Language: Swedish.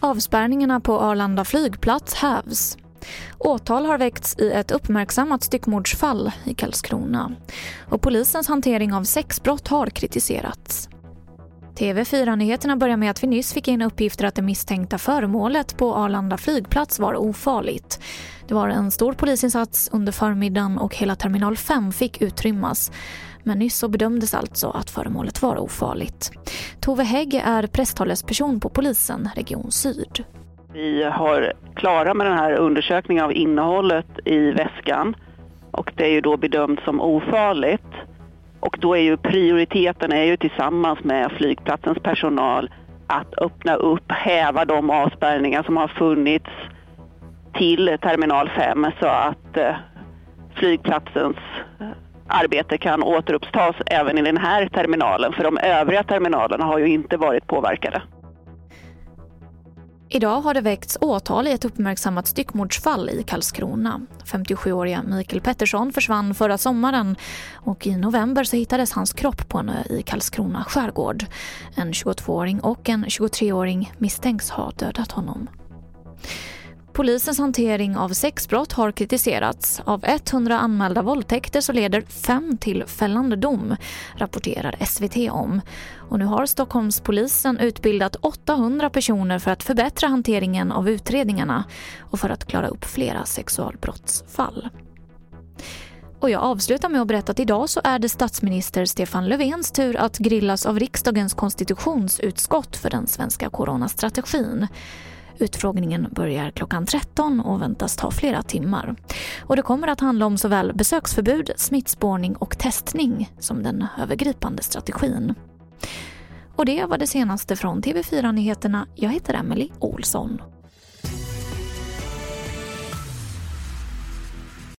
Avspärrningarna på Arlanda flygplats hävs. Åtal har väckts i ett uppmärksammat styckmordsfall i Karlskrona. Och polisens hantering av sexbrott har kritiserats. TV4-nyheterna börjar med att vi nyss fick in uppgifter att det misstänkta föremålet på Arlanda flygplats var ofarligt. Det var en stor polisinsats under förmiddagen och hela terminal 5 fick utrymmas. Men nyss så bedömdes alltså att föremålet var ofarligt. Tove Hägg är presstalesperson på polisen, Region Syd. Vi har klara med den här undersökningen av innehållet i väskan och det är ju då bedömt som ofarligt. Och då är ju prioriteten är ju tillsammans med flygplatsens personal att öppna upp, häva de avspärrningar som har funnits till terminal 5 så att eh, flygplatsens eh, arbete kan återupptas även i den här terminalen. För de övriga terminalerna har ju inte varit påverkade. Idag har det väckts åtal i ett uppmärksammat styckmordsfall i Karlskrona. 57-åriga Mikael Pettersson försvann förra sommaren och i november så hittades hans kropp på en ö i Karlskrona skärgård. En 22-åring och en 23-åring misstänks ha dödat honom. Polisens hantering av sexbrott har kritiserats. Av 100 anmälda våldtäkter så leder fem till fällande dom, rapporterar SVT om. Och nu har Stockholmspolisen utbildat 800 personer för att förbättra hanteringen av utredningarna och för att klara upp flera sexualbrottsfall. Och jag avslutar med att berätta att idag så är det statsminister Stefan Löfvens tur att grillas av riksdagens konstitutionsutskott för den svenska coronastrategin. Utfrågningen börjar klockan 13 och väntas ta flera timmar. Och det kommer att handla om såväl besöksförbud, smittspårning och testning som den övergripande strategin. Och det var det senaste från TV4 Nyheterna. Jag heter Emily Olsson.